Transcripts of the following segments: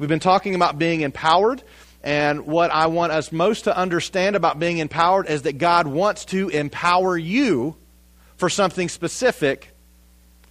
We've been talking about being empowered. And what I want us most to understand about being empowered is that God wants to empower you for something specific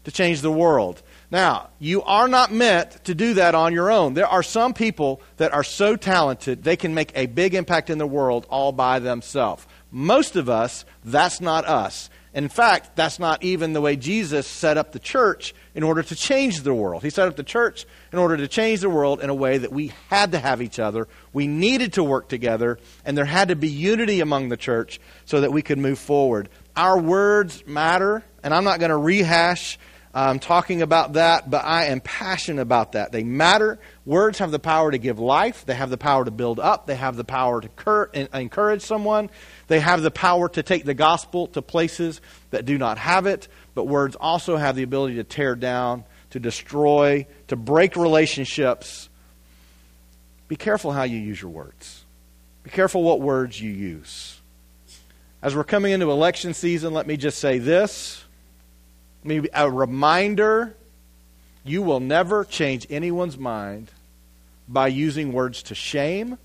to change the world. Now, you are not meant to do that on your own. There are some people that are so talented, they can make a big impact in the world all by themselves. Most of us, that's not us. In fact, that's not even the way Jesus set up the church in order to change the world. He set up the church in order to change the world in a way that we had to have each other. We needed to work together, and there had to be unity among the church so that we could move forward. Our words matter, and I'm not going to rehash um, talking about that, but I am passionate about that. They matter. Words have the power to give life, they have the power to build up, they have the power to cur- encourage someone, they have the power to take the gospel to places that do not have it. But words also have the ability to tear down, to destroy, to break relationships. Be careful how you use your words. Be careful what words you use. As we're coming into election season, let me just say this maybe a reminder you will never change anyone's mind by using words to shame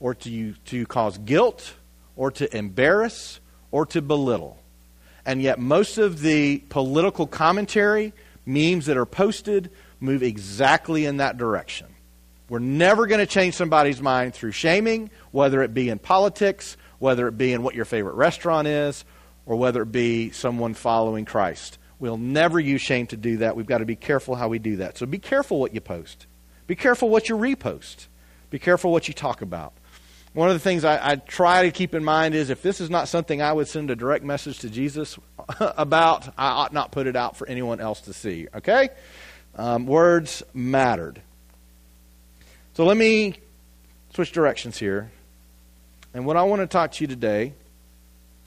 or to, to cause guilt or to embarrass or to belittle. And yet, most of the political commentary, memes that are posted, move exactly in that direction. We're never going to change somebody's mind through shaming, whether it be in politics, whether it be in what your favorite restaurant is, or whether it be someone following Christ. We'll never use shame to do that. We've got to be careful how we do that. So be careful what you post. Be careful what you repost. Be careful what you talk about. One of the things I, I, try to keep in mind is if this is not something I would send a direct message to Jesus about, I ought not put it out for anyone else to see. Okay? Um, words mattered. So let me switch directions here. And what I want to talk to you today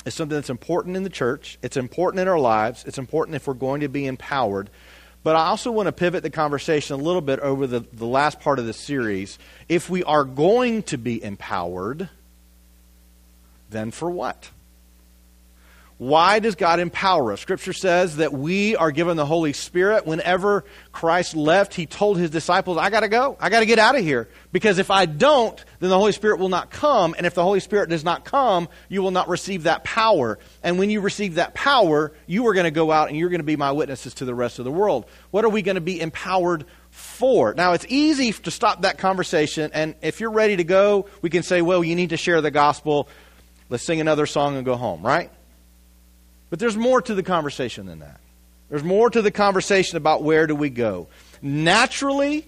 is something that's important in the church. It's important in our lives. It's important if we're going to be empowered. But I also want to pivot the conversation a little bit over the, the last part of the series. If we are going to be empowered, then for what? Why does God empower us? Scripture says that we are given the Holy Spirit. Whenever Christ left, he told his disciples, I got to go. I got to get out of here. Because if I don't, then the Holy Spirit will not come. And if the Holy Spirit does not come, you will not receive that power. And when you receive that power, you are going to go out and you're going to be my witnesses to the rest of the world. What are we going to be empowered for? Now, it's easy to stop that conversation. And if you're ready to go, we can say, well, you need to share the gospel. Let's sing another song and go home, right? But there's more to the conversation than that. There's more to the conversation about where do we go. Naturally,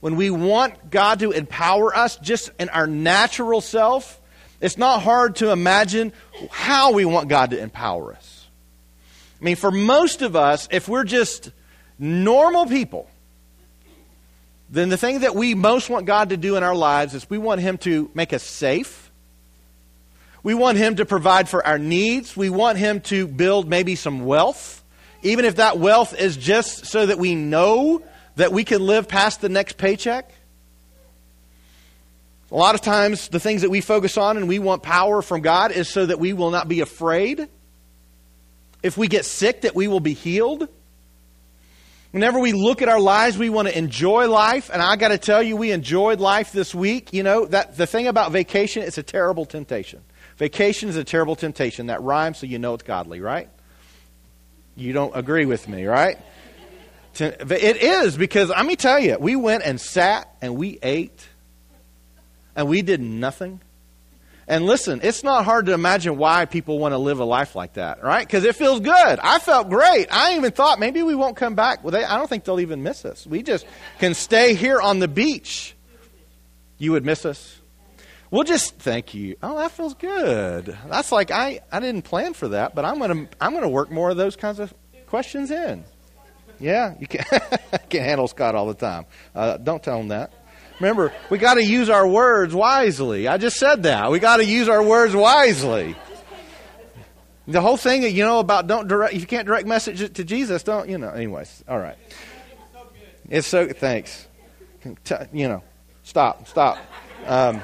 when we want God to empower us just in our natural self, it's not hard to imagine how we want God to empower us. I mean, for most of us, if we're just normal people, then the thing that we most want God to do in our lives is we want Him to make us safe we want Him to provide for our needs. We want Him to build maybe some wealth, even if that wealth is just so that we know that we can live past the next paycheck. A lot of times, the things that we focus on and we want power from God is so that we will not be afraid. If we get sick, that we will be healed. Whenever we look at our lives, we want to enjoy life. And I got to tell you, we enjoyed life this week. You know, that the thing about vacation, it's a terrible temptation. Vacation is a terrible temptation. That rhymes, so you know it's godly, right? You don't agree with me, right? It is because let me tell you, we went and sat and we ate and we did nothing. And listen, it's not hard to imagine why people want to live a life like that, right? Because it feels good. I felt great. I even thought maybe we won't come back. Well, they, I don't think they'll even miss us. We just can stay here on the beach. You would miss us? We'll just thank you. Oh, that feels good. That's like I, I didn't plan for that, but I'm gonna I'm gonna work more of those kinds of questions in. Yeah, you can't, can't handle Scott all the time. Uh, don't tell him that. Remember, we got to use our words wisely. I just said that. We got to use our words wisely. The whole thing, that you know, about don't direct, if you can't direct message to Jesus, don't, you know, anyways. All right. It's so, thanks. You know, stop, stop. Um,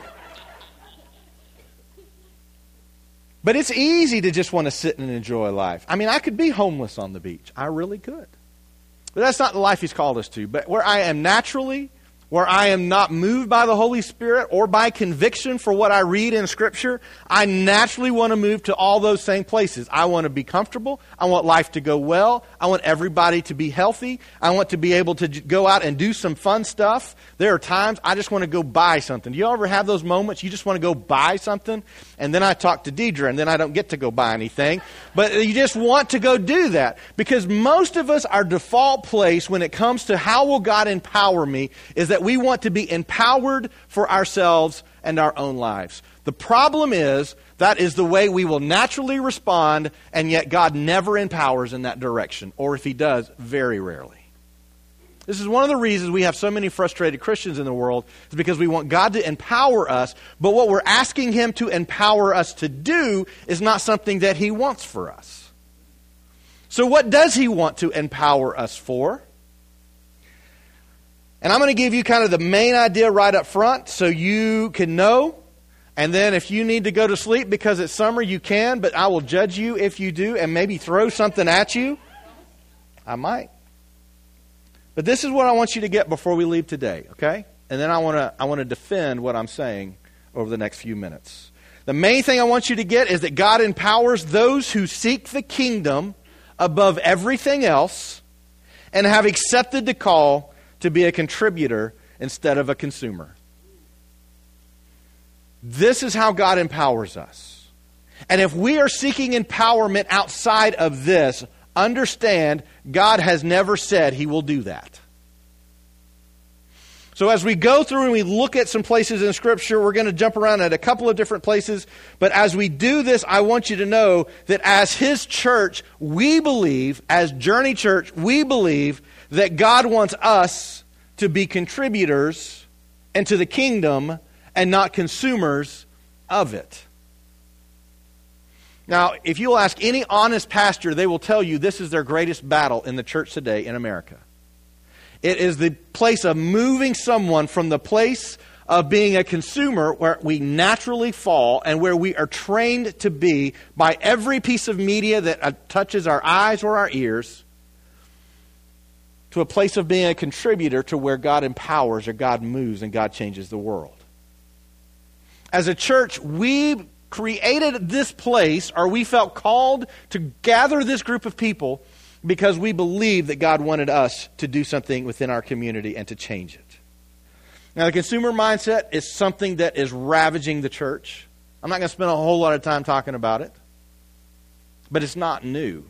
But it's easy to just want to sit and enjoy life. I mean, I could be homeless on the beach. I really could. But that's not the life He's called us to. But where I am naturally, where I am not moved by the Holy Spirit or by conviction for what I read in Scripture, I naturally want to move to all those same places. I want to be comfortable. I want life to go well. I want everybody to be healthy. I want to be able to go out and do some fun stuff. There are times I just want to go buy something. Do you ever have those moments you just want to go buy something? And then I talk to Deidre, and then I don't get to go buy anything. But you just want to go do that because most of us, our default place when it comes to how will God empower me is that that we want to be empowered for ourselves and our own lives. The problem is that is the way we will naturally respond, and yet God never empowers in that direction, or if He does, very rarely. This is one of the reasons we have so many frustrated Christians in the world, is because we want God to empower us, but what we're asking Him to empower us to do is not something that He wants for us. So, what does He want to empower us for? And I'm going to give you kind of the main idea right up front so you can know. And then if you need to go to sleep because it's summer, you can, but I will judge you if you do and maybe throw something at you. I might. But this is what I want you to get before we leave today, okay? And then I want to I want to defend what I'm saying over the next few minutes. The main thing I want you to get is that God empowers those who seek the kingdom above everything else and have accepted the call to be a contributor instead of a consumer. This is how God empowers us. And if we are seeking empowerment outside of this, understand God has never said he will do that. So, as we go through and we look at some places in Scripture, we're going to jump around at a couple of different places. But as we do this, I want you to know that as His church, we believe, as Journey Church, we believe that God wants us to be contributors into the kingdom and not consumers of it. Now, if you'll ask any honest pastor, they will tell you this is their greatest battle in the church today in America. It is the place of moving someone from the place of being a consumer where we naturally fall and where we are trained to be by every piece of media that uh, touches our eyes or our ears to a place of being a contributor to where God empowers or God moves and God changes the world. As a church, we created this place, or we felt called to gather this group of people because we believe that God wanted us to do something within our community and to change it. Now, the consumer mindset is something that is ravaging the church. I'm not going to spend a whole lot of time talking about it, but it's not new.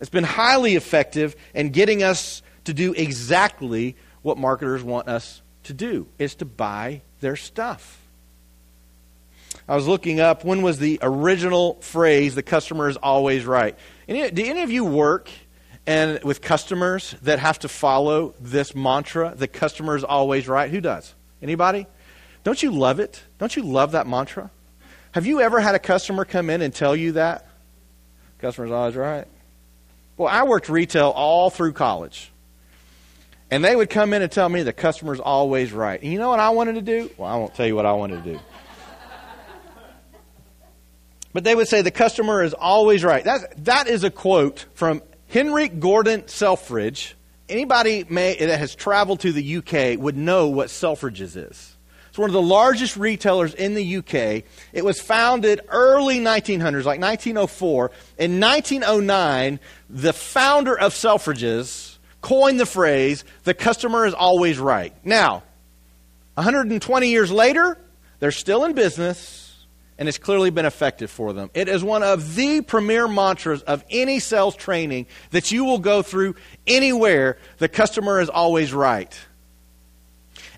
It's been highly effective in getting us to do exactly what marketers want us to do is to buy their stuff. I was looking up when was the original phrase the customer is always right. Any, do any of you work and with customers that have to follow this mantra, the customer is always right? Who does? Anybody? Don't you love it? Don't you love that mantra? Have you ever had a customer come in and tell you that? Customer's always right. Well, I worked retail all through college. And they would come in and tell me the customer's always right. And you know what I wanted to do? Well, I won't tell you what I wanted to do. but they would say the customer is always right. That, that is a quote from Henry Gordon Selfridge. Anybody may, that has traveled to the UK would know what Selfridges is. It's one of the largest retailers in the UK. It was founded early 1900s, like 1904. In 1909, the founder of Selfridges coined the phrase, the customer is always right. Now, 120 years later, they're still in business, and it's clearly been effective for them. It is one of the premier mantras of any sales training that you will go through anywhere. The customer is always right.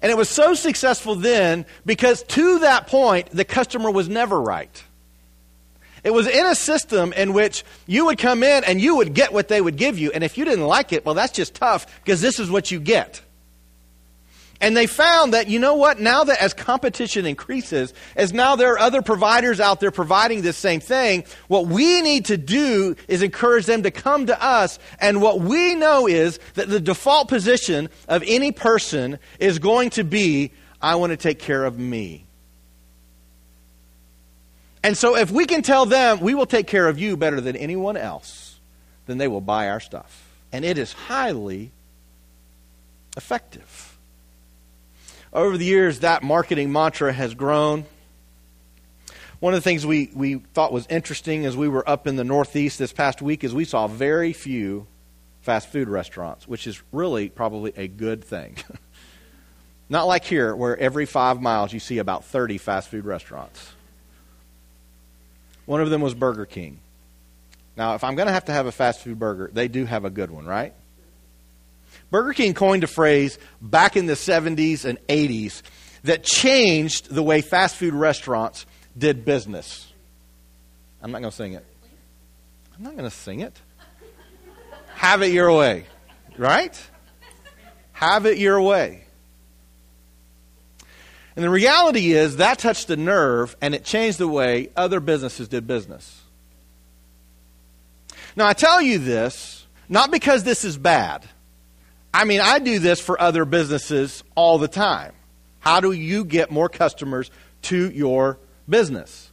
And it was so successful then because to that point, the customer was never right. It was in a system in which you would come in and you would get what they would give you. And if you didn't like it, well, that's just tough because this is what you get. And they found that, you know what, now that as competition increases, as now there are other providers out there providing this same thing, what we need to do is encourage them to come to us. And what we know is that the default position of any person is going to be, I want to take care of me. And so if we can tell them, we will take care of you better than anyone else, then they will buy our stuff. And it is highly effective. over the years, that marketing mantra has grown. One of the things we, we thought was interesting as we were up in the Northeast this past week is we saw very few fast food restaurants, which is really probably a good thing. Not like here, where every five miles you see about 30 fast food restaurants. One of them was Burger King. Now, if I'm going to have to have a fast food burger, they do have a good one, right? Burger King coined a phrase back in the 70s and 80s that changed the way fast food restaurants did business. I'm not going to sing it. I'm not going to sing it. Have it your way, right? Have it your way. And the reality is that touched a nerve and it changed the way other businesses did business. Now, I tell you this not because this is bad. I mean, I do this for other businesses all the time. How do you get more customers to your business?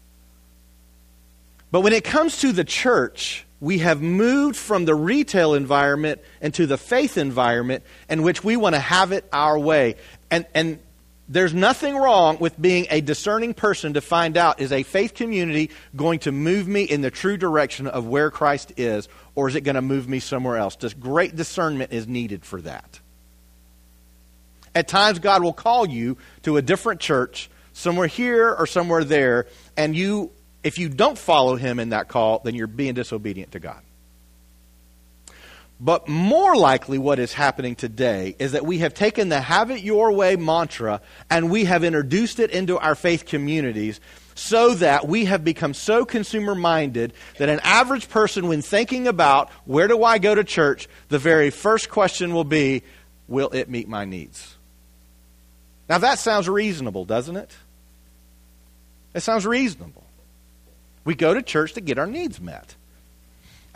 But when it comes to the church, we have moved from the retail environment into the faith environment in which we want to have it our way. And, and there's nothing wrong with being a discerning person to find out is a faith community going to move me in the true direction of where Christ is, or is it going to move me somewhere else? Just great discernment is needed for that. At times, God will call you to a different church, somewhere here or somewhere there, and you if you don't follow him in that call, then you're being disobedient to God. But more likely, what is happening today is that we have taken the have it your way mantra and we have introduced it into our faith communities so that we have become so consumer minded that an average person, when thinking about where do I go to church, the very first question will be, will it meet my needs? Now that sounds reasonable, doesn't it? It sounds reasonable. We go to church to get our needs met.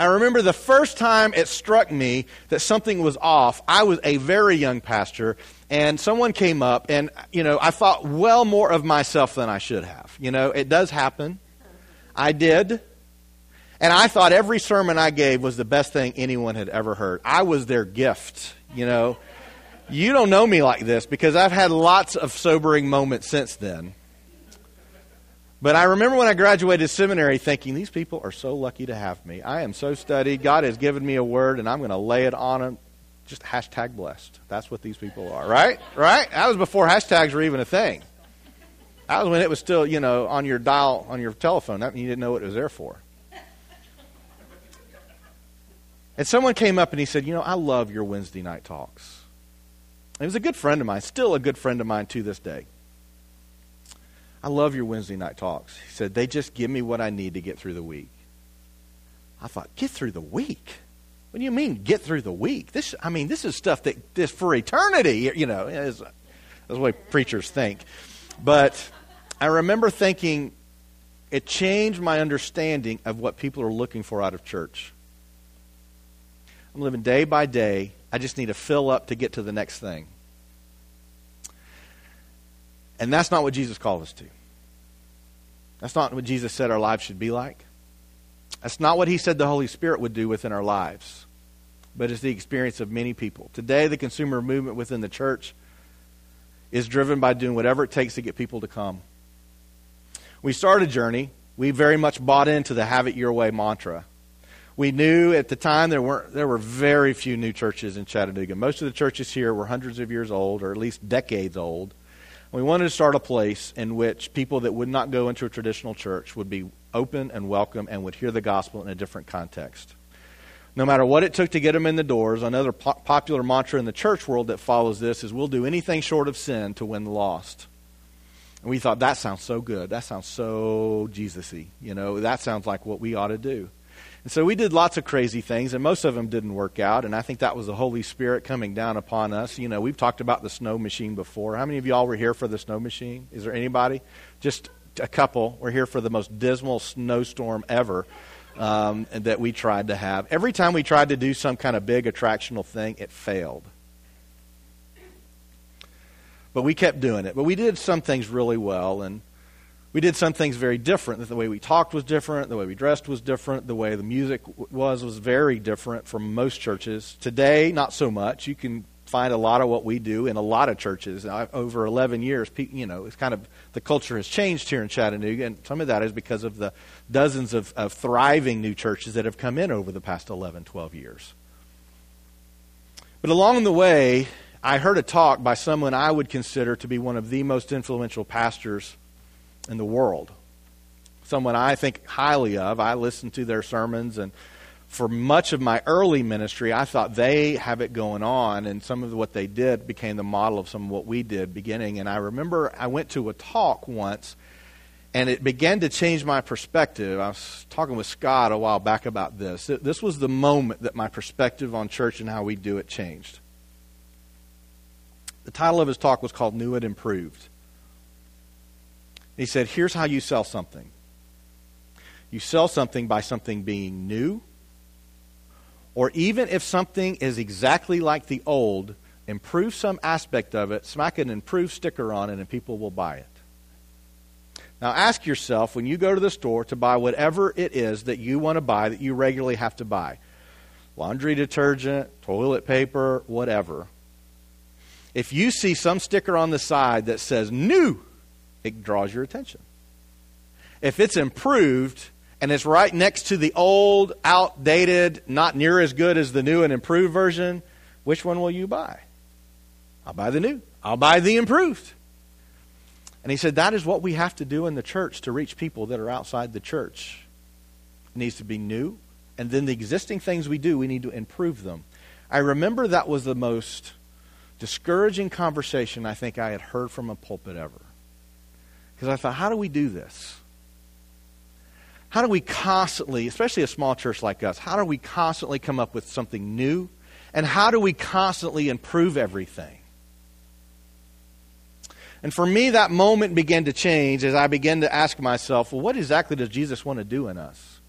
I remember the first time it struck me that something was off. I was a very young pastor, and someone came up, and, you know, I thought well more of myself than I should have. You know, it does happen. I did. And I thought every sermon I gave was the best thing anyone had ever heard. I was their gift, you know. You don't know me like this because I've had lots of sobering moments since then. But I remember when I graduated seminary thinking, these people are so lucky to have me. I am so studied. God has given me a word, and I'm going to lay it on them. Just hashtag blessed. That's what these people are, right? Right? That was before hashtags were even a thing. That was when it was still, you know, on your dial, on your telephone. That you didn't know what it was there for. And someone came up and he said, You know, I love your Wednesday night talks. He was a good friend of mine, still a good friend of mine to this day. I love your Wednesday night talks. He said, they just give me what I need to get through the week. I thought, get through the week? What do you mean, get through the week? This, I mean, this is stuff that this for eternity, you know, is, that's the way preachers think. But I remember thinking, it changed my understanding of what people are looking for out of church. I'm living day by day. I just need to fill up to get to the next thing. And that's not what Jesus called us to. That's not what Jesus said our lives should be like. That's not what he said the Holy Spirit would do within our lives. But it's the experience of many people. Today, the consumer movement within the church is driven by doing whatever it takes to get people to come. We started a journey. We very much bought into the have it your way mantra. We knew at the time there weren't, there were very few new churches in Chattanooga. Most of the churches here were hundreds of years old or at least decades old. We wanted to start a place in which people that would not go into a traditional church would be open and welcome and would hear the gospel in a different context. No matter what it took to get them in the doors, another po- popular mantra in the church world that follows this is we'll do anything short of sin to win the lost. And we thought that sounds so good. That sounds so Jesus-y. You know, that sounds like what we ought to do. And so we did lots of crazy things, and most of them didn't work out. And I think that was the Holy Spirit coming down upon us. You know, we've talked about the snow machine before. How many of y'all were here for the snow machine? Is there anybody? Just a couple. We're here for the most dismal snowstorm ever um, that we tried to have. Every time we tried to do some kind of big attractional thing, it failed. But we kept doing it. But we did some things really well, and we did some things very different. The way we talked was different. The way we dressed was different. The way the music was was very different from most churches. Today, not so much. You can find a lot of what we do in a lot of churches. Now, over 11 years, you know, it's kind of the culture has changed here in Chattanooga, and some of that is because of the dozens of, of thriving new churches that have come in over the past 11, 12 years. But along the way, I heard a talk by someone I would consider to be one of the most influential pastors in the world. Someone I think highly of. I listen to their sermons, and for much of my early ministry, I thought they have it going on, and some of what they did became the model of some of what we did beginning. And I remember I went to a talk once, and it began to change my perspective. I was talking with Scott a while back about this. This was the moment that my perspective on church and how we do it changed. The title of his talk was called New and Improved. He said, Here's how you sell something you sell something by something being new, or even if something is exactly like the old, improve some aspect of it, smack an improved sticker on it, and people will buy it. Now ask yourself when you go to the store to buy whatever it is that you want to buy that you regularly have to buy laundry detergent, toilet paper, whatever if you see some sticker on the side that says new, it draws your attention. If it's improved and it's right next to the old, outdated, not near as good as the new and improved version, which one will you buy? I'll buy the new. I'll buy the improved. And he said that is what we have to do in the church to reach people that are outside the church. It needs to be new. And then the existing things we do, we need to improve them. I remember that was the most discouraging conversation I think I had heard from a pulpit ever. Because I thought, how do we do this? How do we constantly, especially a small church like us, how do we constantly come up with something new? And how do we constantly improve everything? And for me, that moment began to change as I began to ask myself, well, what exactly does Jesus want to do in us?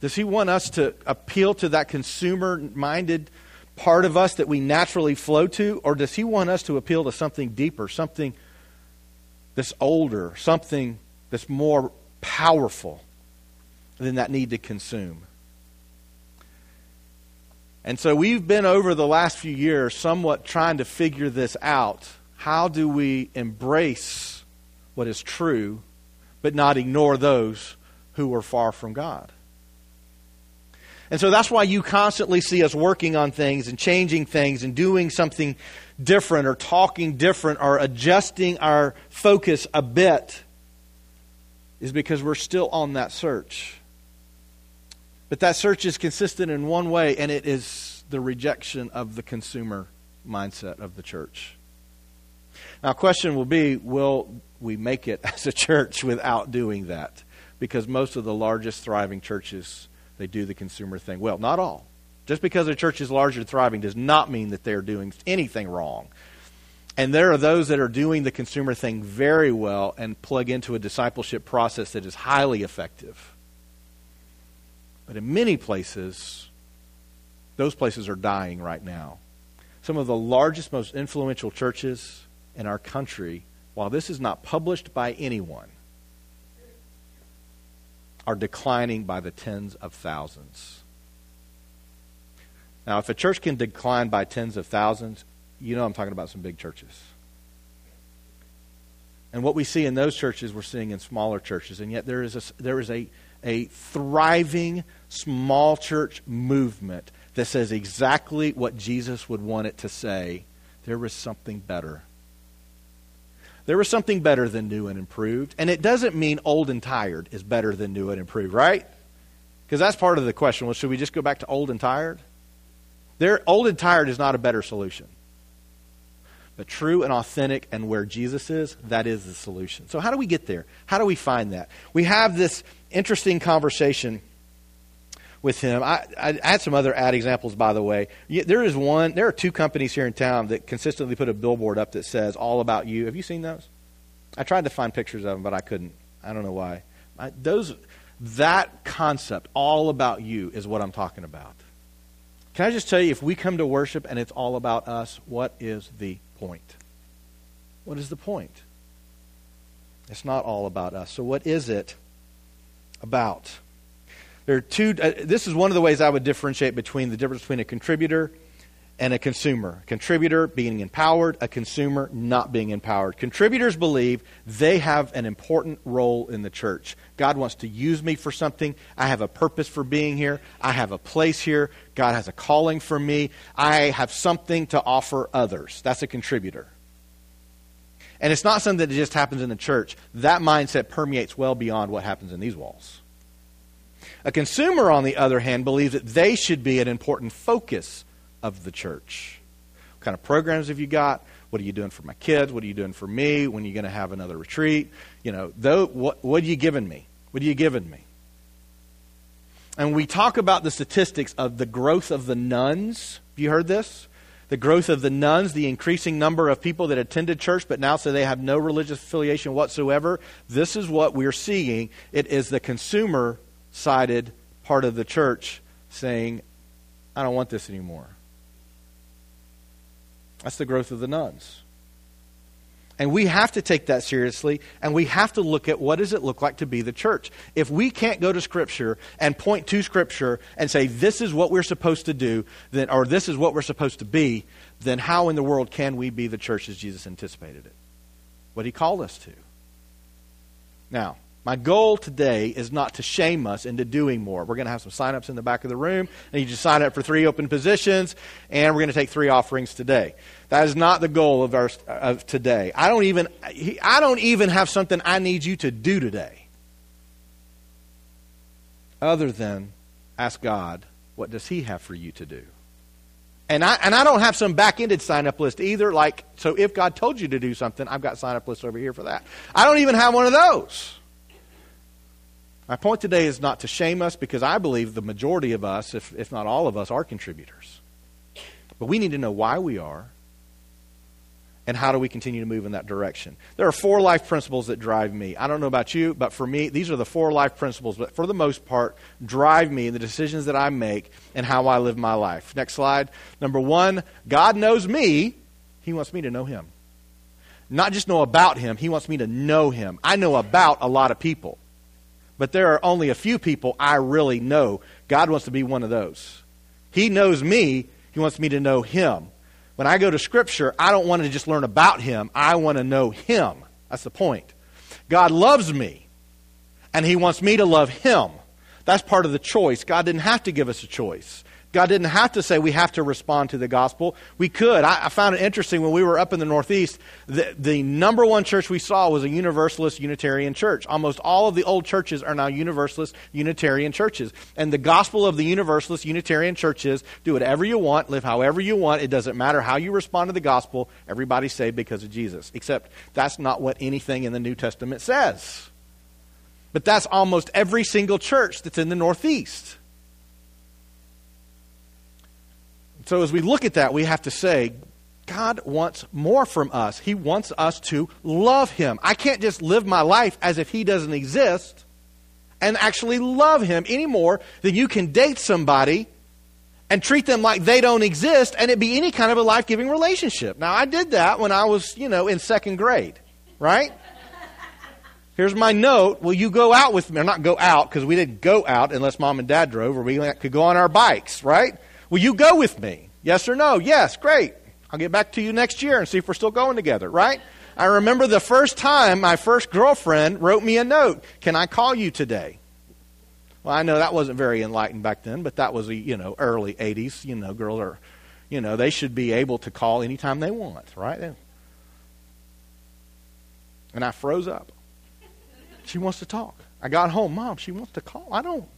Does he want us to appeal to that consumer minded part of us that we naturally flow to, or does He want us to appeal to something deeper, something that's older, something that's more powerful than that need to consume? And so we've been over the last few years somewhat trying to figure this out. How do we embrace what is true, but not ignore those who are far from God? And so that's why you constantly see us working on things and changing things and doing something different or talking different or adjusting our focus a bit, is because we're still on that search. But that search is consistent in one way, and it is the rejection of the consumer mindset of the church. Now, question will be will we make it as a church without doing that? Because most of the largest thriving churches they do the consumer thing. Well, not all. Just because a church is larger and thriving does not mean that they're doing anything wrong. And there are those that are doing the consumer thing very well and plug into a discipleship process that is highly effective. But in many places, those places are dying right now. Some of the largest, most influential churches in our country, while this is not published by anyone, are declining by the tens of thousands. Now, if a church can decline by tens of thousands, you know I'm talking about some big churches. And what we see in those churches, we're seeing in smaller churches. And yet there is a, there is a, a thriving small church movement that says exactly what Jesus would want it to say. There is something better. There was something better than new and improved. And it doesn't mean old and tired is better than new and improved, right? Because that's part of the question. Well, should we just go back to old and tired? There, old and tired is not a better solution. But true and authentic and where Jesus is, that is the solution. So, how do we get there? How do we find that? We have this interesting conversation with him. I, I, had some other ad examples, by the way. There is one. There are two companies here in town that consistently put a billboard up that says "All About You." Have you seen those? I tried to find pictures of them, but I couldn't. I don't know why. I, those that concept, "All About You," is what I'm talking about. Can I just tell you, if we come to worship and it's all about us, what is the point? What is the point? It's not all about us. So, what is it about? There are two. Uh, this is one of the ways I would differentiate between the difference between a contributor and a consumer. Contributor being empowered, a consumer not being empowered. Contributors believe they have an important role in the church. God wants to use me for something. I have a purpose for being here. I have a place here. God has a calling for me. I have something to offer others. That's a contributor. And it's not something that just happens in the church. That mindset permeates well beyond what happens in these walls. A consumer, on the other hand, believes that they should be an important focus of the church. What kind of programs have you got? What are you doing for my kids? What are you doing for me? When are you going to have another retreat? You know, though, what, what are you giving me? What are you giving me? And we talk about the statistics of the growth of the nones. Have you heard this? The growth of the nones, the increasing number of people that attended church but now say they have no religious affiliation whatsoever. This is what we're seeing. It is the consumer sided part of the church saying, I don't want this anymore. That's the growth of the nones. And we have to take that seriously, and we have to look at what does it look like to be the church. If we can't go to Scripture and point to Scripture and say this is what we're supposed to do, then, or this is what we're supposed to be, then how in the world can we be the church as Jesus anticipated it? What he called us to. Now, my goal today is not to shame us into doing more. We're going to have some sign-ups in the back of the room, and you just sign up for three open positions, and we're going to take three offerings today. That is not the goal of, our, of today. I don't even I don't even have something I need you to do today, other than ask God, what does He have for you to do? And I, and I don't have some back-ended sign-up list either. Like, so if God told you to do something, I've got sign-up lists over here for that. I don't even have one of those. My point today is not to shame us because I believe the majority of us, if, if not all of us, are contributors. But we need to know why we are and how do we continue to move in that direction. There are four life principles that drive me. I don't know about you, but for me, these are the four life principles that, for the most part, drive me in the decisions that I make and how I live my life. Next slide. Number one, God knows me. He wants me to know Him. Not just know about Him, He wants me to know Him. I know about a lot of people but there are only a few people I really know. God wants to be one of those. He knows me, He wants me to know Him. When I go to Scripture, I don't want to just learn about Him, I want to know Him. That's the point. God loves me, and He wants me to love Him. That's part of the choice. God didn't have to give us a choice. God didn't have to say we have to respond to the gospel. We could. I, I, found it interesting when we were up in the Northeast, the, the number one church we saw was a Universalist Unitarian church. Almost all of the old churches are now Universalist Unitarian churches. And the gospel of the Universalist Unitarian churches do whatever you want, live however you want. It doesn't matter how you respond to the gospel. Everybody's saved because of Jesus. Except that's not what anything in the New Testament says. But that's almost every single church that's in the Northeast. So as we look at that, we have to say, God wants more from us. He wants us to love Him. I can't just live my life as if He doesn't exist and actually love Him any more than you can date somebody and treat them like they don't exist and it be any kind of a life giving relationship. Now, I did that when I was, you know, in second grade, right? Here's my note. Will you go out with me? Or not go out, because we didn't go out unless mom and dad drove, or we could go on our bikes, right? Will you go with me? Yes or no? Yes, great. I'll get back to you next year and see if we're still going together, right? I remember the first time my first girlfriend wrote me a note. Can I call you today? Well, I know that wasn't very enlightened back then, but that was the, you know, early 80s. You know, girls are, you know, they should be able to call anytime they want, right? And I froze up. She wants to talk. I got home, Mom, she wants to call. I don't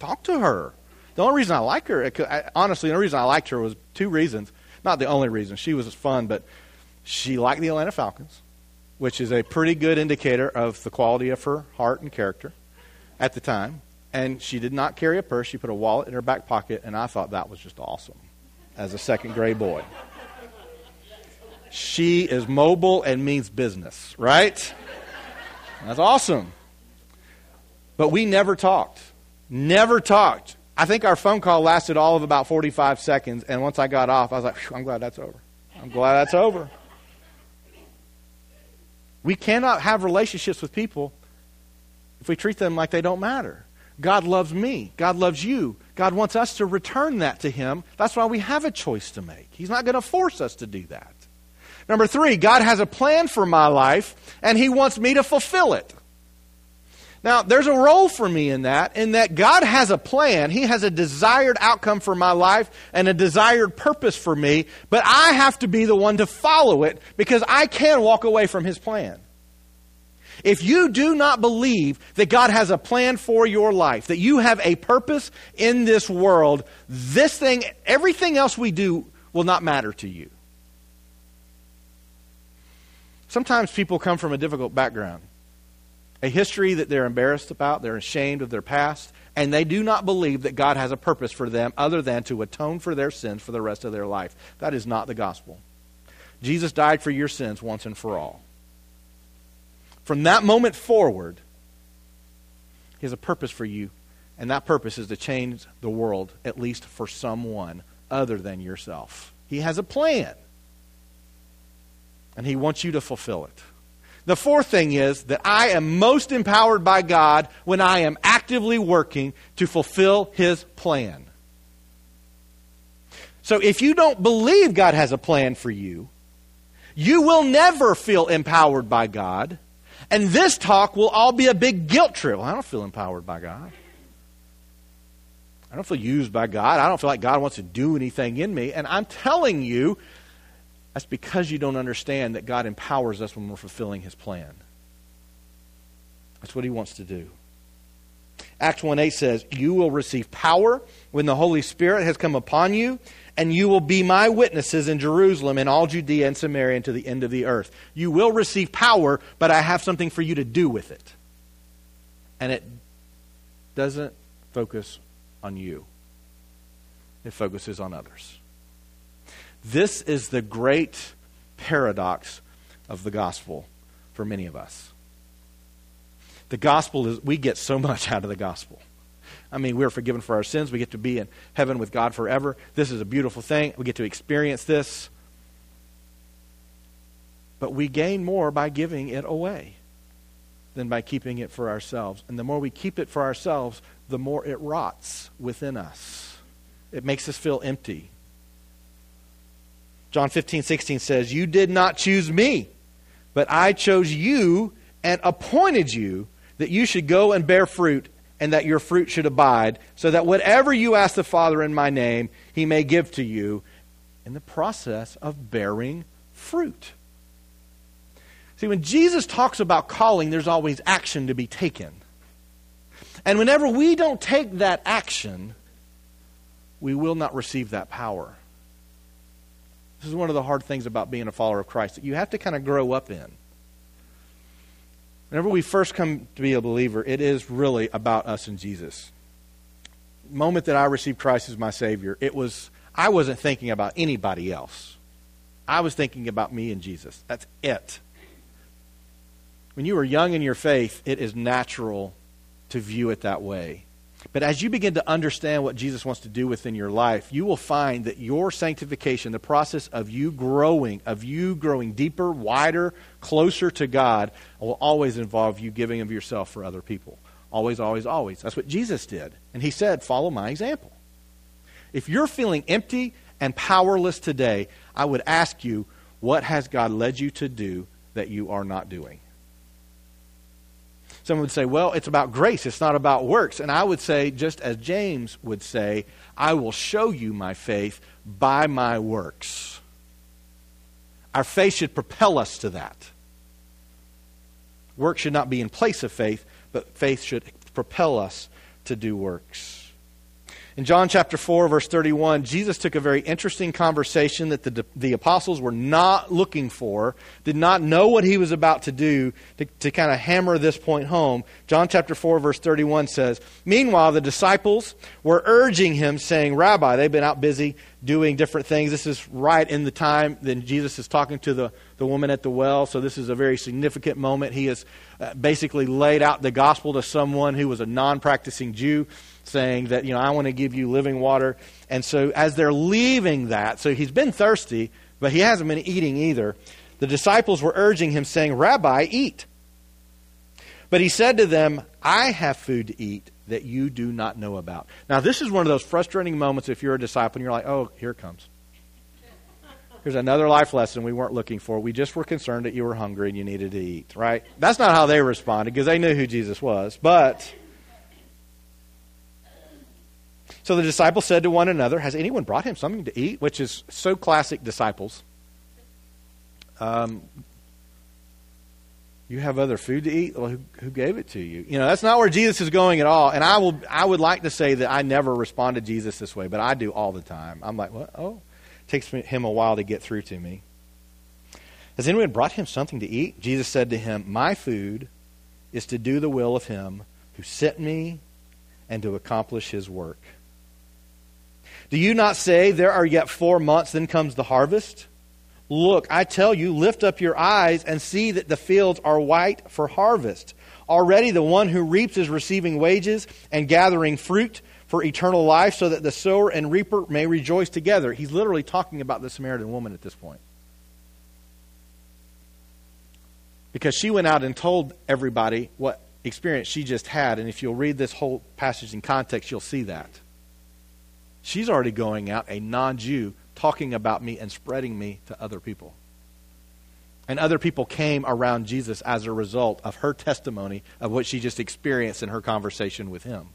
talk to her. The only reason I like her, I, honestly, the only reason I liked her was two reasons. Not the only reason. She was fun, but she liked the Atlanta Falcons, which is a pretty good indicator of the quality of her heart and character at the time. And she did not carry a purse. She put a wallet in her back pocket, and I thought that was just awesome as a second grade boy. She is mobile and means business, right? That's awesome. But we never talked. Never talked. I think our phone call lasted all of about 45 seconds, and once I got off, I was like, I'm glad that's over. I'm glad that's over. We cannot have relationships with people if we treat them like they don't matter. God loves me. God loves you. God wants us to return that to Him. That's why we have a choice to make. He's not going to force us to do that. Number three, God has a plan for my life, and He wants me to fulfill it. Now, there's a role for me in that, in that God has a plan. He has a desired outcome for my life and a desired purpose for me, but I have to be the one to follow it because I can walk away from His plan. If you do not believe that God has a plan for your life, that you have a purpose in this world, this thing, everything else we do will not matter to you. Sometimes people come from a difficult background a history that they're embarrassed about, they're ashamed of their past, and they do not believe that God has a purpose for them other than to atone for their sins for the rest of their life. That is not the gospel. Jesus died for your sins once and for all. From that moment forward, He has a purpose for you, and that purpose is to change the world, at least for someone other than yourself. He has a plan, and He wants you to fulfill it. The fourth thing is that I am most empowered by God when I am actively working to fulfill His plan. So if you don't believe God has a plan for you, you will never feel empowered by God. And this talk will all be a big guilt trip. Well, I don't feel empowered by God. I don't feel used by God. I don't feel like God wants to do anything in me. And I'm telling you, that's because you don't understand that God empowers us when we're fulfilling his plan. That's what he wants to do. Acts 1 8 says, You will receive power when the Holy Spirit has come upon you, and you will be my witnesses in Jerusalem and all Judea and Samaria and to the end of the earth. You will receive power, but I have something for you to do with it. And it doesn't focus on you, it focuses on others. This is the great paradox of the gospel for many of us. The gospel is, we get so much out of the gospel. I mean, we're forgiven for our sins. We get to be in heaven with God forever. This is a beautiful thing. We get to experience this. But we gain more by giving it away than by keeping it for ourselves. And the more we keep it for ourselves, the more it rots within us. It makes us feel empty. John 15, 16 says, You did not choose me, but I chose you and appointed you that you should go and bear fruit and that your fruit should abide, so that whatever you ask the Father in my name, he may give to you in the process of bearing fruit. See, when Jesus talks about calling, there's always action to be taken. And whenever we don't take that action, we will not receive that power. This is one of the hard things about being a follower of Christ that you have to kind of grow up in. Whenever we first come to be a believer, it is really about us and Jesus. The moment that I received Christ as my Savior, it was I wasn't thinking about anybody else. I was thinking about me and Jesus. That's it. When you are young in your faith, it is natural to view it that way. But as you begin to understand what Jesus wants to do within your life, you will find that your sanctification, the process of you growing, of you growing deeper, wider, closer to God, will always involve you giving of yourself for other people. Always, always, always. That's what Jesus did. And he said, Follow my example. If you're feeling empty and powerless today, I would ask you, What has God led you to do that you are not doing? Some would say, well, it's about grace, it's not about works. And I would say, just as James would say, I will show you my faith by my works. Our faith should propel us to that. Work should not be in place of faith, but faith should propel us to do works. In John chapter 4, verse 31, Jesus took a very interesting conversation that the, the apostles were not looking for, did not know what he was about to do to, to kind of hammer this point home. John chapter 4, verse 31 says, Meanwhile, the disciples were urging him, saying, Rabbi, they've been out busy doing different things. This is right in the time then Jesus is talking to the, the woman at the well, so this is a very significant moment. He has uh, basically laid out the gospel to someone who was a non practicing Jew saying that, you know, I want to give you living water. And so as they're leaving that, so he's been thirsty, but he hasn't been eating either. The disciples were urging him, saying, Rabbi, eat. But he said to them, I have food to eat that you do not know about. Now, this is one of those frustrating moments if you're a disciple and you're like, oh, here comes. Here's another life lesson we weren't looking for. We just were concerned that you were hungry and you needed to eat, right? That's not how they responded because they knew who Jesus was. But so the disciples said to one another, Has anyone brought him something to eat? Which is so classic disciples. Um, you have other food to eat? Well, who, who gave it to you? You know, that's not where Jesus is going at all. And I will, I would like to say that I never respond to Jesus this way, but I do all the time. I'm like, what? Oh, it takes him a while to get through to me. Has anyone brought him something to eat? Jesus said to him, My food is to do the will of him who sent me and to accomplish his work. Do you not say, There are yet four months, then comes the harvest? Look, I tell you, lift up your eyes and see that the fields are white for harvest. Already the one who reaps is receiving wages and gathering fruit for eternal life, so that the sower and reaper may rejoice together. He's literally talking about the Samaritan woman at this point. Because she went out and told everybody what experience she just had. And if you'll read this whole passage in context, you'll see that. She's already going out, a non Jew, talking about me and spreading me to other people. And other people came around Jesus as a result of her testimony of what she just experienced in her conversation with him.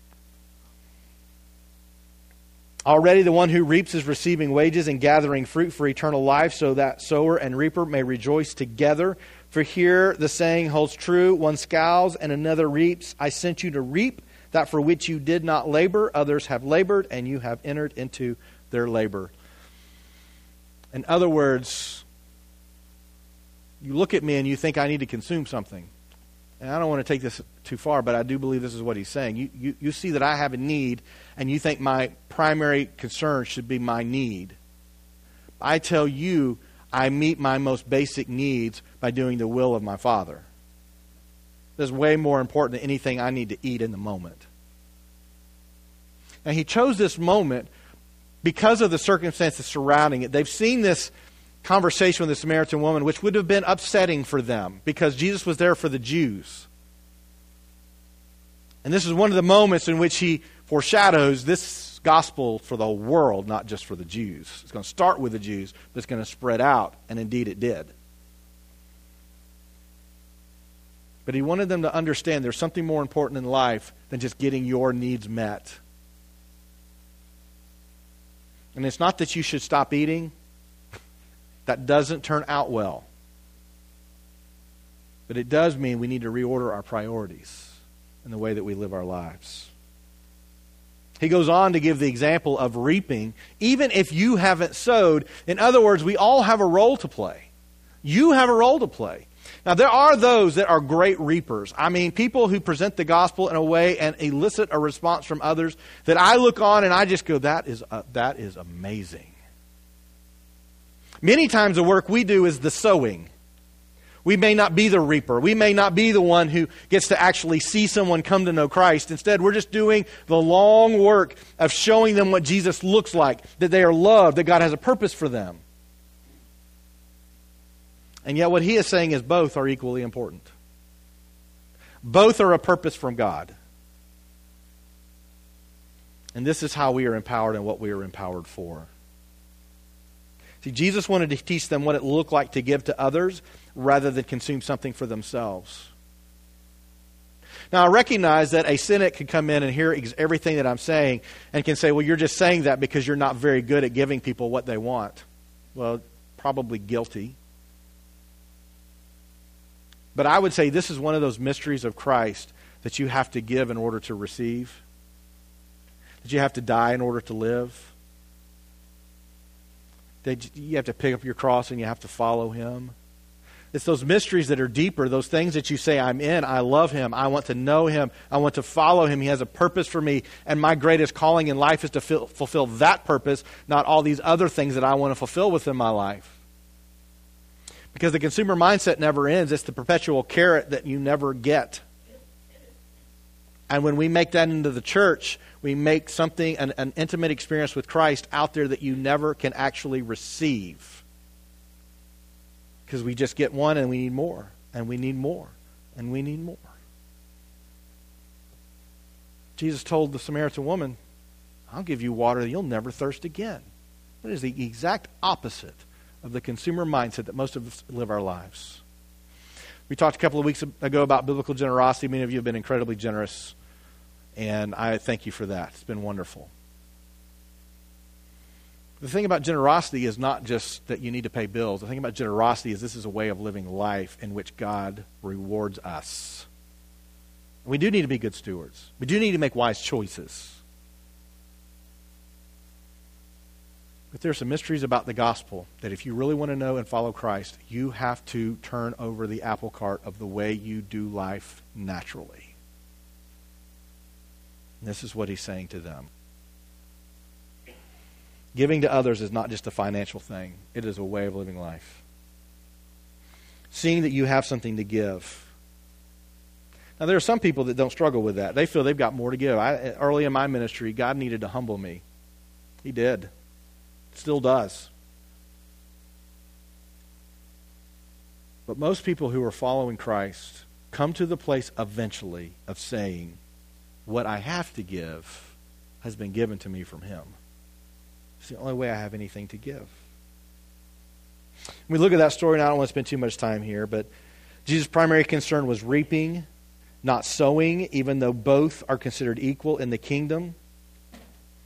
Already the one who reaps is receiving wages and gathering fruit for eternal life, so that sower and reaper may rejoice together. For here the saying holds true one scows and another reaps. I sent you to reap that for which you did not labor, others have labored, and you have entered into their labor. In other words, you look at me and you think I need to consume something. And I don't want to take this too far, but I do believe this is what he's saying. You, you, you see that I have a need, and you think my primary concern should be my need. I tell you, I meet my most basic needs by doing the will of my Father. This is way more important than anything I need to eat in the moment. And he chose this moment because of the circumstances surrounding it. They've seen this conversation with the Samaritan woman, which would have been upsetting for them because Jesus was there for the Jews. And this is one of the moments in which he foreshadows this gospel for the world, not just for the Jews. It's going to start with the Jews, but it's going to spread out, and indeed it did. But he wanted them to understand there's something more important in life than just getting your needs met. And it's not that you should stop eating, that doesn't turn out well. But it does mean we need to reorder our priorities in the way that we live our lives. He goes on to give the example of reaping, even if you haven't sowed. In other words, we all have a role to play. You have a role to play. Now, there are those that are great reapers. I mean, people who present the gospel in a way and elicit a response from others that I look on and I just go, that is, uh, that is amazing. Many times the work we do is the sowing. We may not be the reaper. We may not be the one who gets to actually see someone come to know Christ. Instead, we're just doing the long work of showing them what Jesus looks like, that they are loved, that God has a purpose for them. And yet, what he is saying is both are equally important. Both are a purpose from God. And this is how we are empowered and what we are empowered for. See, Jesus wanted to teach them what it looked like to give to others rather than consume something for themselves. Now, I recognize that a cynic could come in and hear everything that I'm saying and can say, well, you're just saying that because you're not very good at giving people what they want. Well, probably guilty. But I would say this is one of those mysteries of Christ that you have to give in order to receive, that you have to die in order to live. That you have to pick up your cross and you have to follow him. It's those mysteries that are deeper, those things that you say, I'm in, I love him, I want to know him, I want to follow him, he has a purpose for me, and my greatest calling in life is to fulfill that purpose, not all these other things that I want to fulfill within my life. Because the consumer mindset never ends. It's the perpetual carrot that you never get. And when we make that into the church, we make something, an, an, intimate experience with Christ out there that you never can actually receive. Because we just get one and we need more, and we need more, and we need more. Jesus told the Samaritan woman, I'll give you water that you'll never thirst again. That is the exact opposite of the consumer mindset that most of us live our lives. We talked a couple of weeks ago about biblical generosity. Many of you have been incredibly generous, and I thank you for that. It's been wonderful. The thing about generosity is not just that you need to pay bills. The thing about generosity is this is a way of living life in which God rewards us. We do need to be good stewards. We do need to make wise choices. But there are some mysteries about the gospel that if you really want to know and follow Christ, you have to turn over the apple cart of the way you do life naturally. And this is what he's saying to them. Giving to others is not just a financial thing, it is a way of living life. Seeing that you have something to give. Now, there are some people that don't struggle with that. They feel they've got more to give. I, early in my ministry, God needed to humble me. He did. Still does. But most people who are following Christ come to the place eventually of saying, What I have to give has been given to me from Him. It's the only way I have anything to give. We look at that story, and I don't want to spend too much time here, but Jesus' primary concern was reaping, not sowing, even though both are considered equal in the kingdom.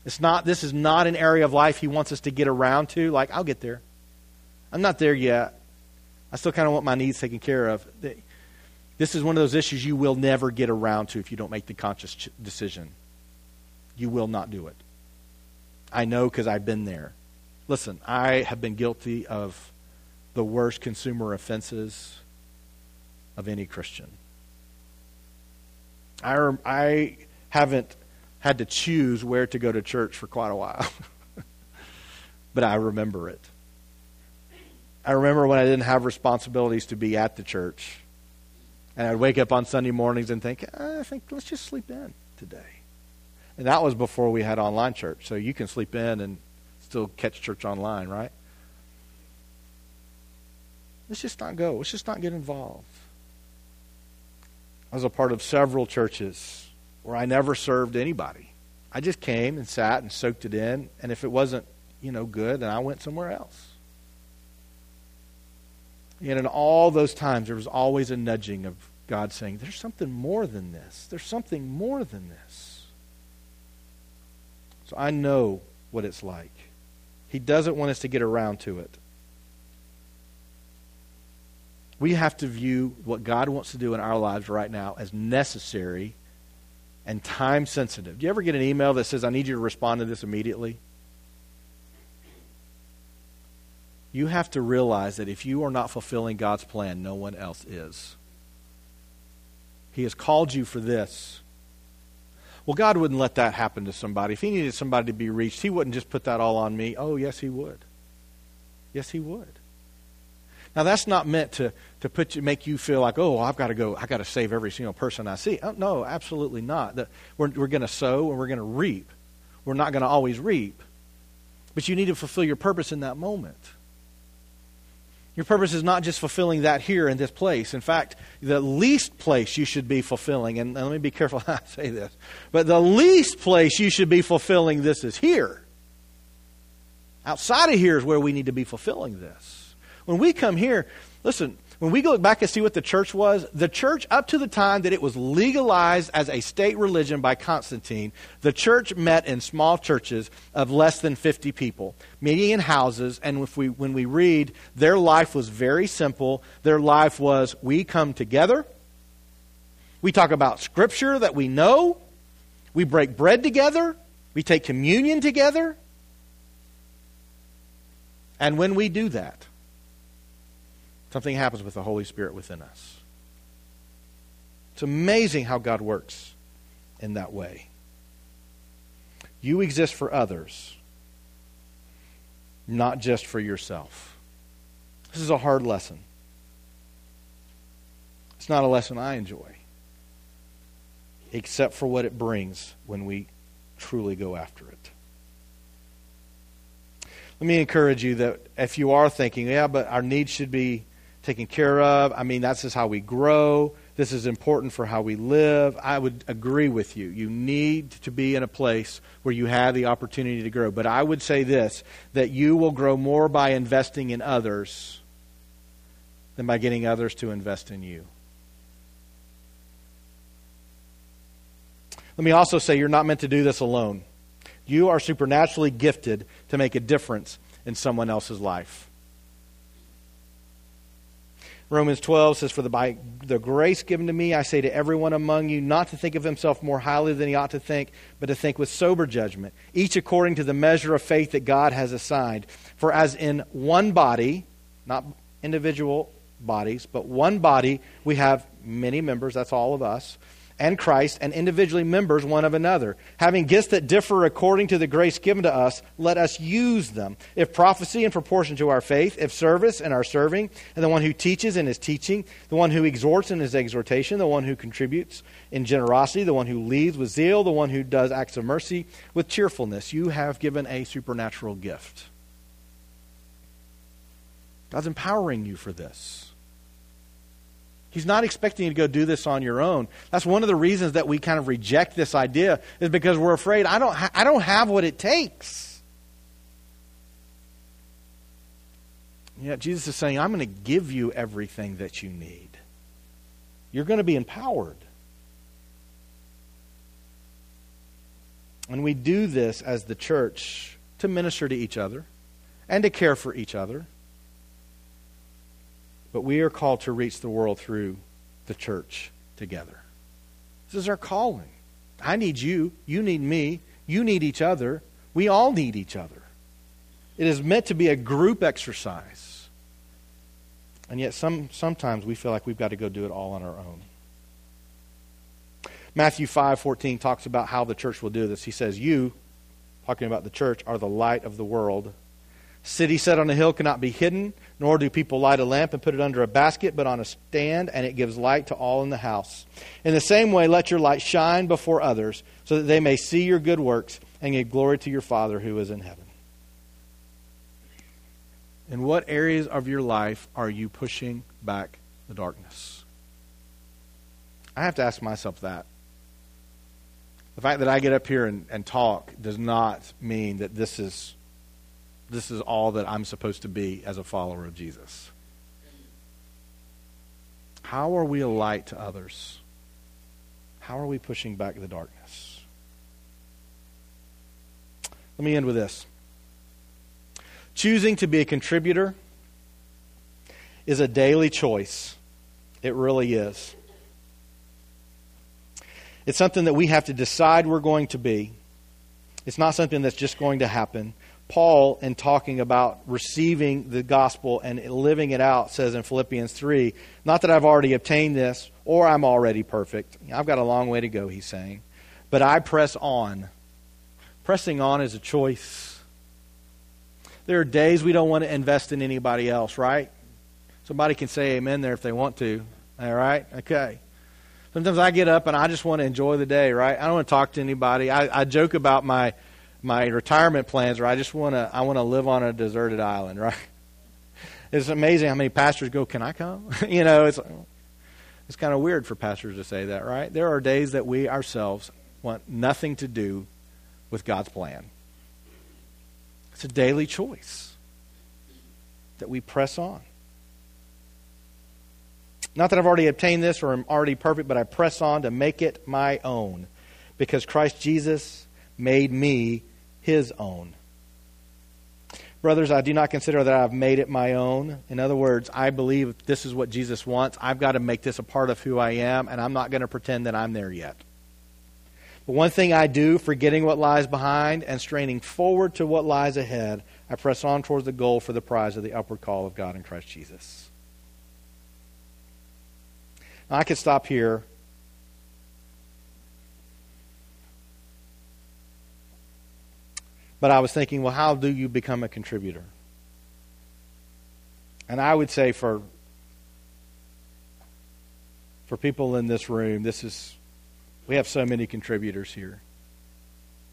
It's not, this is not an area of life he wants us to get around to. Like, I'll get there. I'm not there yet. I still kind of want my needs taken care of. This is one of those issues you will never get around to if you don't make the conscious decision. You will not do it. I know because I've been there. Listen, I have been guilty of the worst consumer offenses of any Christian. I, I haven't had to choose where to go to church for quite a while. but I remember it. I remember when I didn't have responsibilities to be at the church. And I'd wake up on Sunday mornings and think, ah, I think let's just sleep in today. And that was before we had online church. So you can sleep in and still catch church online, right? Let's just not go. Let's just not get involved. I was a part of several churches where I never served anybody. I just came and sat and soaked it in, and if it wasn't, you know, good, then I went somewhere else. And in all those times, there was always a nudging of God saying, There's something more than this. There's something more than this. So I know what it's like. He doesn't want us to get around to it. We have to view what God wants to do in our lives right now as necessary and time sensitive. Do you ever get an email that says, I need you to respond to this immediately? You have to realize that if you are not fulfilling God's plan, no one else is. He has called you for this. Well, God wouldn't let that happen to somebody. If He needed somebody to be reached, He wouldn't just put that all on me. Oh, yes, He would. Yes, He would. Now, that's not meant to, to put you, make you feel like, oh, I've got to go, I've got to save every single person I see. Oh, no, absolutely not. The, we're we're going to sow and we're going to reap. We're not going to always reap. But you need to fulfill your purpose in that moment. Your purpose is not just fulfilling that here in this place. In fact, the least place you should be fulfilling, and, let me be careful how I say this, but the least place you should be fulfilling this is here. Outside of here is where we need to be fulfilling this. When we come here, listen, when we go back and see what the church was, the church, up to the time that it was legalized as a state religion by Constantine, the church met in small churches of less than 50 people, meeting in houses. And if we, when we read, their life was very simple. Their life was we come together, we talk about scripture that we know, we break bread together, we take communion together. And when we do that, something happens with the Holy Spirit within us. It's amazing how God works in that way. You exist for others, not just for yourself. This is a hard lesson. It's not a lesson I enjoy, except for what it brings when we truly go after it. Let me encourage you that if you are thinking, yeah, but our needs should be taken care of. I mean, that's just how we grow. This is important for how we live. I would agree with you. You need to be in a place where you have the opportunity to grow. But I would say this that you will grow more by investing in others than by getting others to invest in you. Let me also say you're not meant to do this alone. You are supernaturally gifted to make a difference in someone else's life. Romans 12 says, For the, by the grace given to me, I say to everyone among you not to think of himself more highly than he ought to think, but to think with sober judgment, each according to the measure of faith that God has assigned. For as in one body, not individual bodies, but one body, we have many members, that's all of us and Christ and individually members one of another. Having gifts that differ according to the grace given to us, let us use them. If prophecy in proportion to our faith, if service in our serving, and the one who teaches in his teaching, the one who exhorts in his exhortation, the one who contributes in generosity, the one who leads with zeal, the one who does acts of mercy with cheerfulness. You have given a supernatural gift. God's empowering you for this. He's not expecting you to go do this on your own. That's one of the reasons that we kind of reject this idea is because we're afraid I don't ha- I don't have what it takes. Yet Jesus is saying, I'm going to give you everything that you need. You're going to be empowered. And we do this as the church to minister to each other and to care for each other but we are called to reach the world through the church together. This is our calling. I need you. You need me. You need each other. We all need each other. It is meant to be a group exercise. And yet, some, sometimes we feel like we've got to go do it all on our own. Matthew 5 14 talks about how the church will do this. He says, You, talking about the church, are the light of the world. City set on a hill cannot be hidden, nor do people light a lamp and put it under a basket, but on a stand, and it gives light to all in the house. In the same way, let your light shine before others, so that they may see your good works and give glory to your Father who is in heaven. In what areas of your life are you pushing back the darkness? I have to ask myself that. The fact that I get up here and, and talk does not mean that this is this is all that I'm supposed to be as a follower of Jesus. How are we a light to others? How are we pushing back the darkness? Let me end with this. Choosing to be a contributor is a daily choice. It really is. It's something that we have to decide we're going to be. It's not something that's just going to happen. Paul, in talking about receiving the gospel and living it out, says in Philippians 3 Not that I've already obtained this or I'm already perfect. I've got a long way to go, he's saying. But I press on. Pressing on is a choice. There are days we don't want to invest in anybody else, right? Somebody can say amen there if they want to. All right? Okay. Sometimes I get up and I just want to enjoy the day, right? I don't want to talk to anybody. I, I joke about my my retirement plans or I just want to I want to live on a deserted island, right? It's amazing how many pastors go, "Can I come?" you know, it's it's kind of weird for pastors to say that, right? There are days that we ourselves want nothing to do with God's plan. It's a daily choice that we press on. Not that I've already obtained this or I'm already perfect, but I press on to make it my own because Christ Jesus made me his own. Brothers, I do not consider that I've made it my own. In other words, I believe this is what Jesus wants. I've got to make this a part of who I am, and I'm not going to pretend that I'm there yet. But one thing I do, forgetting what lies behind and straining forward to what lies ahead, I press on towards the goal for the prize of the upward call of God in Christ Jesus. Now, I could stop here But I was thinking, well, how do you become a contributor? And I would say for for people in this room, this is we have so many contributors here.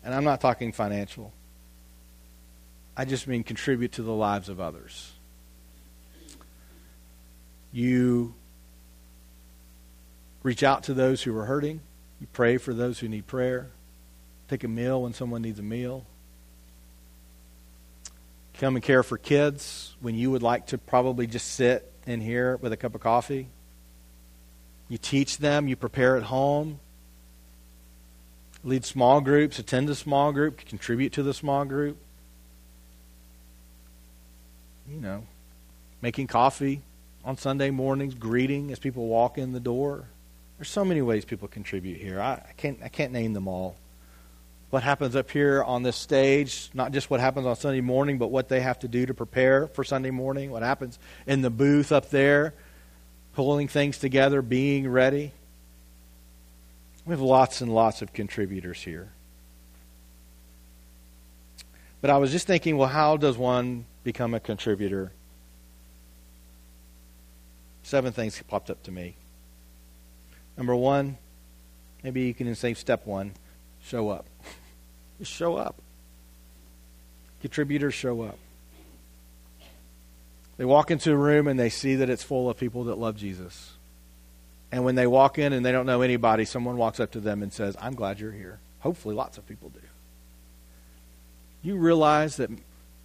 And I'm not talking financial. I just mean contribute to the lives of others. You reach out to those who are hurting. You pray for those who need prayer. Take a meal when someone needs a meal. Come and care for kids when you would like to probably just sit in here with a cup of coffee. You teach them, you prepare at home. Lead small groups, attend a small group, contribute to the small group. You know, making coffee on Sunday mornings, greeting as people walk in the door. There's so many ways people contribute here. I, I can't I can't name them all. What happens up here on this stage, not just what happens on Sunday morning, but what they have to do to prepare for Sunday morning, what happens in the booth up there, pulling things together, being ready. We have lots and lots of contributors here. But I was just thinking, well, how does one become a contributor? Seven things popped up to me. Number one, maybe you can say step one show up. Just show up. Contributors show up. They walk into a room and they see that it's full of people that love Jesus. And when they walk in and they don't know anybody, someone walks up to them and says, I'm glad you're here. Hopefully, lots of people do. You realize that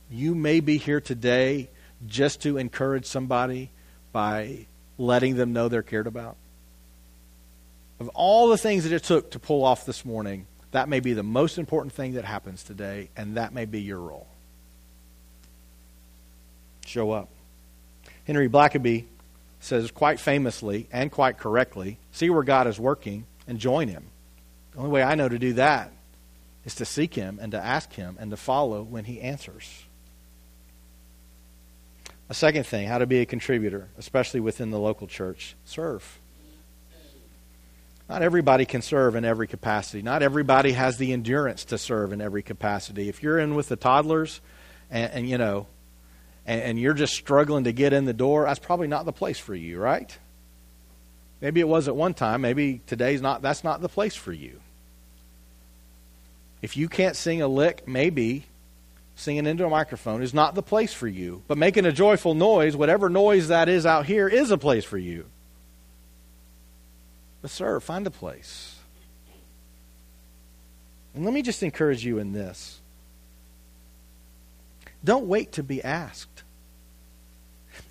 you may be here today just to encourage somebody by letting them know they're cared about? Of all the things that it took to pull off this morning, that may be the most important thing that happens today, and that may be your role. Show up. Henry Blackaby says quite famously and quite correctly see where God is working and join Him. The only way I know to do that is to seek Him and to ask Him and to follow when He answers. A second thing, how to be a contributor, especially within the local church serve. Not everybody can serve in every capacity. Not everybody has the endurance to serve in every capacity. If you're in with the toddlers and, and you know, and, and you're just struggling to get in the door, that's probably not the place for you, right? Maybe it was at one time. Maybe today's not. That's not the place for you. If you can't sing a lick, maybe singing into a microphone is not the place for you. But making a joyful noise, whatever noise that is out here, is a place for you. But, sir, find a place. And let me just encourage you in this don't wait to be asked.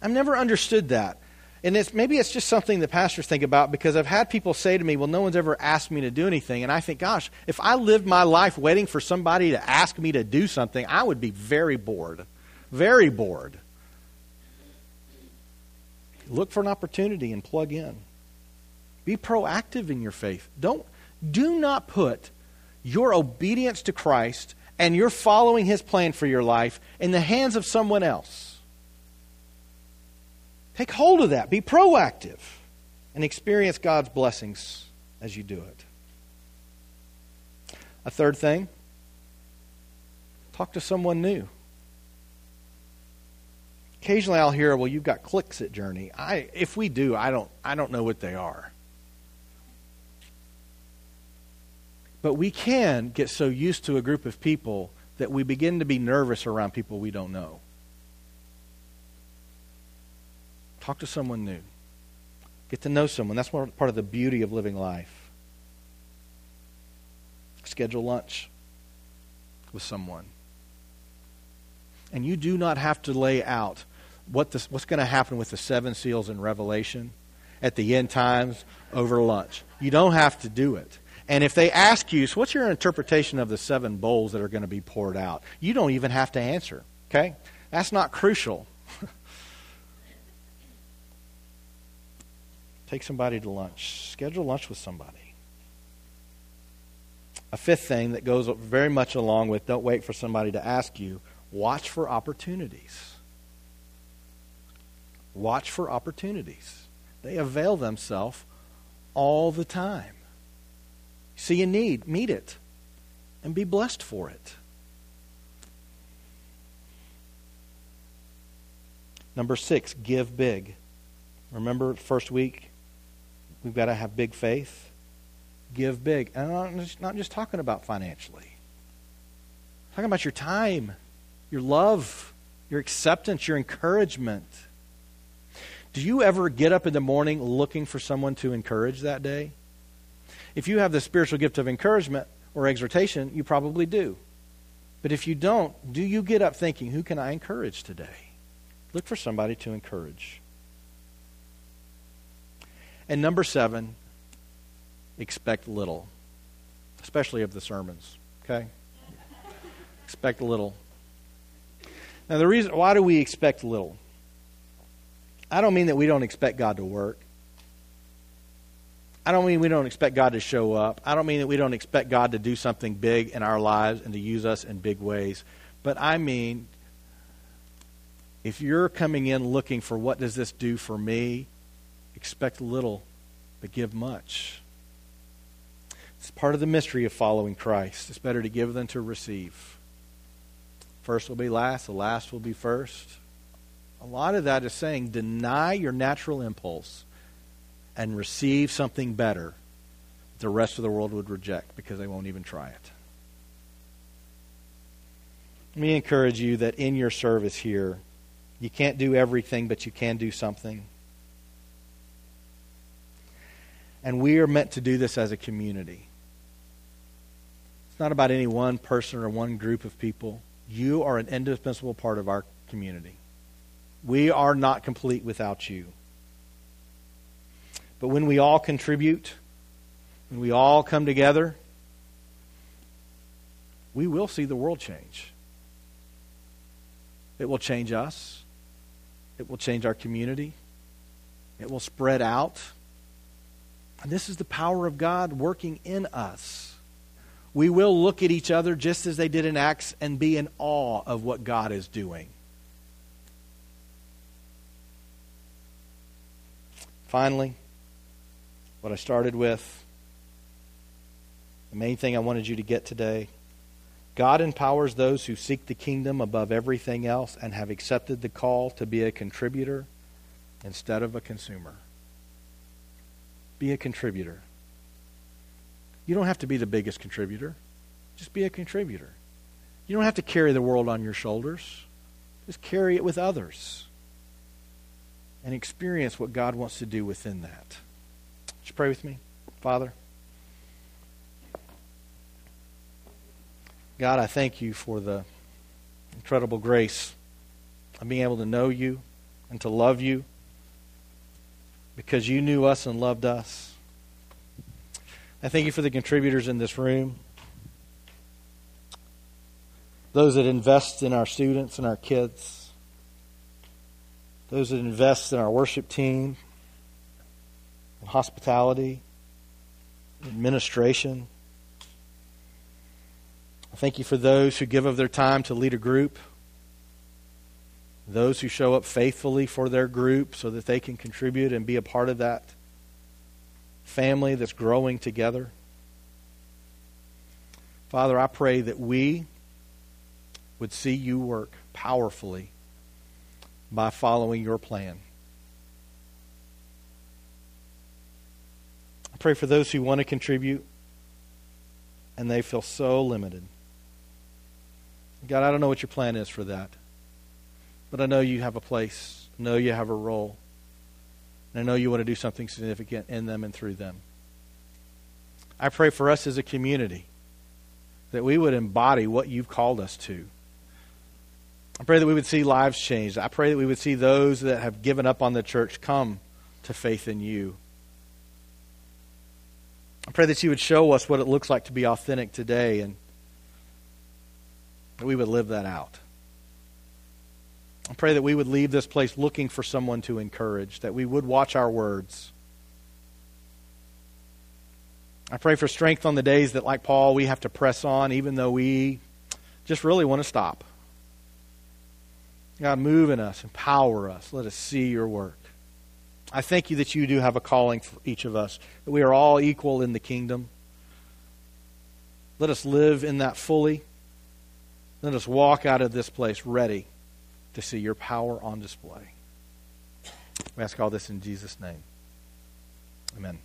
I've never understood that. And it's, maybe it's just something that pastors think about because I've had people say to me, well, no one's ever asked me to do anything. And I think, gosh, if I lived my life waiting for somebody to ask me to do something, I would be very bored. Very bored. Look for an opportunity and plug in. Be proactive in your faith. Don't, do not put your obedience to Christ and your following his plan for your life in the hands of someone else. Take hold of that. Be proactive and experience God's blessings as you do it. A third thing talk to someone new. Occasionally I'll hear, well, you've got cliques at Journey. I, if we do, I don't, I don't know what they are. But we can get so used to a group of people that we begin to be nervous around people we don't know. Talk to someone new. Get to know someone. That's part of the beauty of living life. Schedule lunch with someone. And you do not have to lay out what this, what's going to happen with the seven seals in Revelation at the end times over lunch. You don't have to do it. And if they ask you, so what's your interpretation of the seven bowls that are going to be poured out? You don't even have to answer. Okay? That's not crucial. Take somebody to lunch. Schedule lunch with somebody. A fifth thing that goes very much along with don't wait for somebody to ask you watch for opportunities. Watch for opportunities. They avail themselves all the time. See a need, meet it, and be blessed for it. Number six, give big. Remember first week, We've got to have big faith, give big. And I'm just, not just talking about financially. I'm talking about your time, your love, your acceptance, your encouragement. Do you ever get up in the morning looking for someone to encourage that day? If you have the spiritual gift of encouragement or exhortation, you probably do. But if you don't, do you get up thinking, who can I encourage today? Look for somebody to encourage. And number seven, expect little, especially of the sermons. Okay? expect a little. Now, the reason, why do we expect little? I don't mean that we don't expect God to work. I don't mean we don't expect God to show up. I don't mean that we don't expect God to do something big in our lives and to use us in big ways. But I mean, if you're coming in looking for what does this do for me, expect little, but give much. It's part of the mystery of following Christ. It's better to give than to receive. First will be last, the last will be first. A lot of that is saying deny your natural impulse and receive something better the rest of the world would reject because they won't even try it. Let me encourage you that in your service here, you can't do everything, but you can do something. And we are meant to do this as a community. It's not about any one person or one group of people. You are an indispensable part of our community. We are not complete without you. But when we all contribute, when we all come together, we will see the world change. It will change us. It will change our community. It will spread out. And this is the power of God working in us. We will look at each other just as they did in Acts and be in awe of what God is doing. Finally, what I started with, the main thing I wanted you to get today God empowers those who seek the kingdom above everything else and have accepted the call to be a contributor instead of a consumer. Be a contributor. You don't have to be the biggest contributor, just be a contributor. You don't have to carry the world on your shoulders, just carry it with others and experience what God wants to do within that. Would you pray with me? Father. God, I thank you for the incredible grace of being able to know you and to love you because you knew us and loved us. I thank you for the contributors in this room, those that invest in our students and our kids, those that invest in our worship team, in hospitality, administration. I thank you for those who give of their time to lead a group, those who show up faithfully for their group so that they can contribute and be a part of that family that's growing together. Father, I pray that we would see you work powerfully by following your plan. Pray for those who want to contribute and they feel so limited. God, I don't know what your plan is for that. But I know you have a place. I know you have a role. And I know you want to do something significant in them and through them. I pray for us as a community that we would embody what you've called us to. I pray that we would see lives changed. I pray that we would see those that have given up on the church come to faith in you. I pray that you would show us what it looks like to be authentic today and that we would live that out. I pray that we would leave this place looking for someone to encourage, that we would watch our words. I pray for strength on the days that, like Paul, we have to press on, even though we just really want to stop. God, move in us, empower us. Let us see your work. I thank you that you do have a calling for each of us, that we are all equal in the kingdom. Let us live in that fully. Let us walk out of this place ready to see your power on display. We ask all this in Jesus' name. Amen.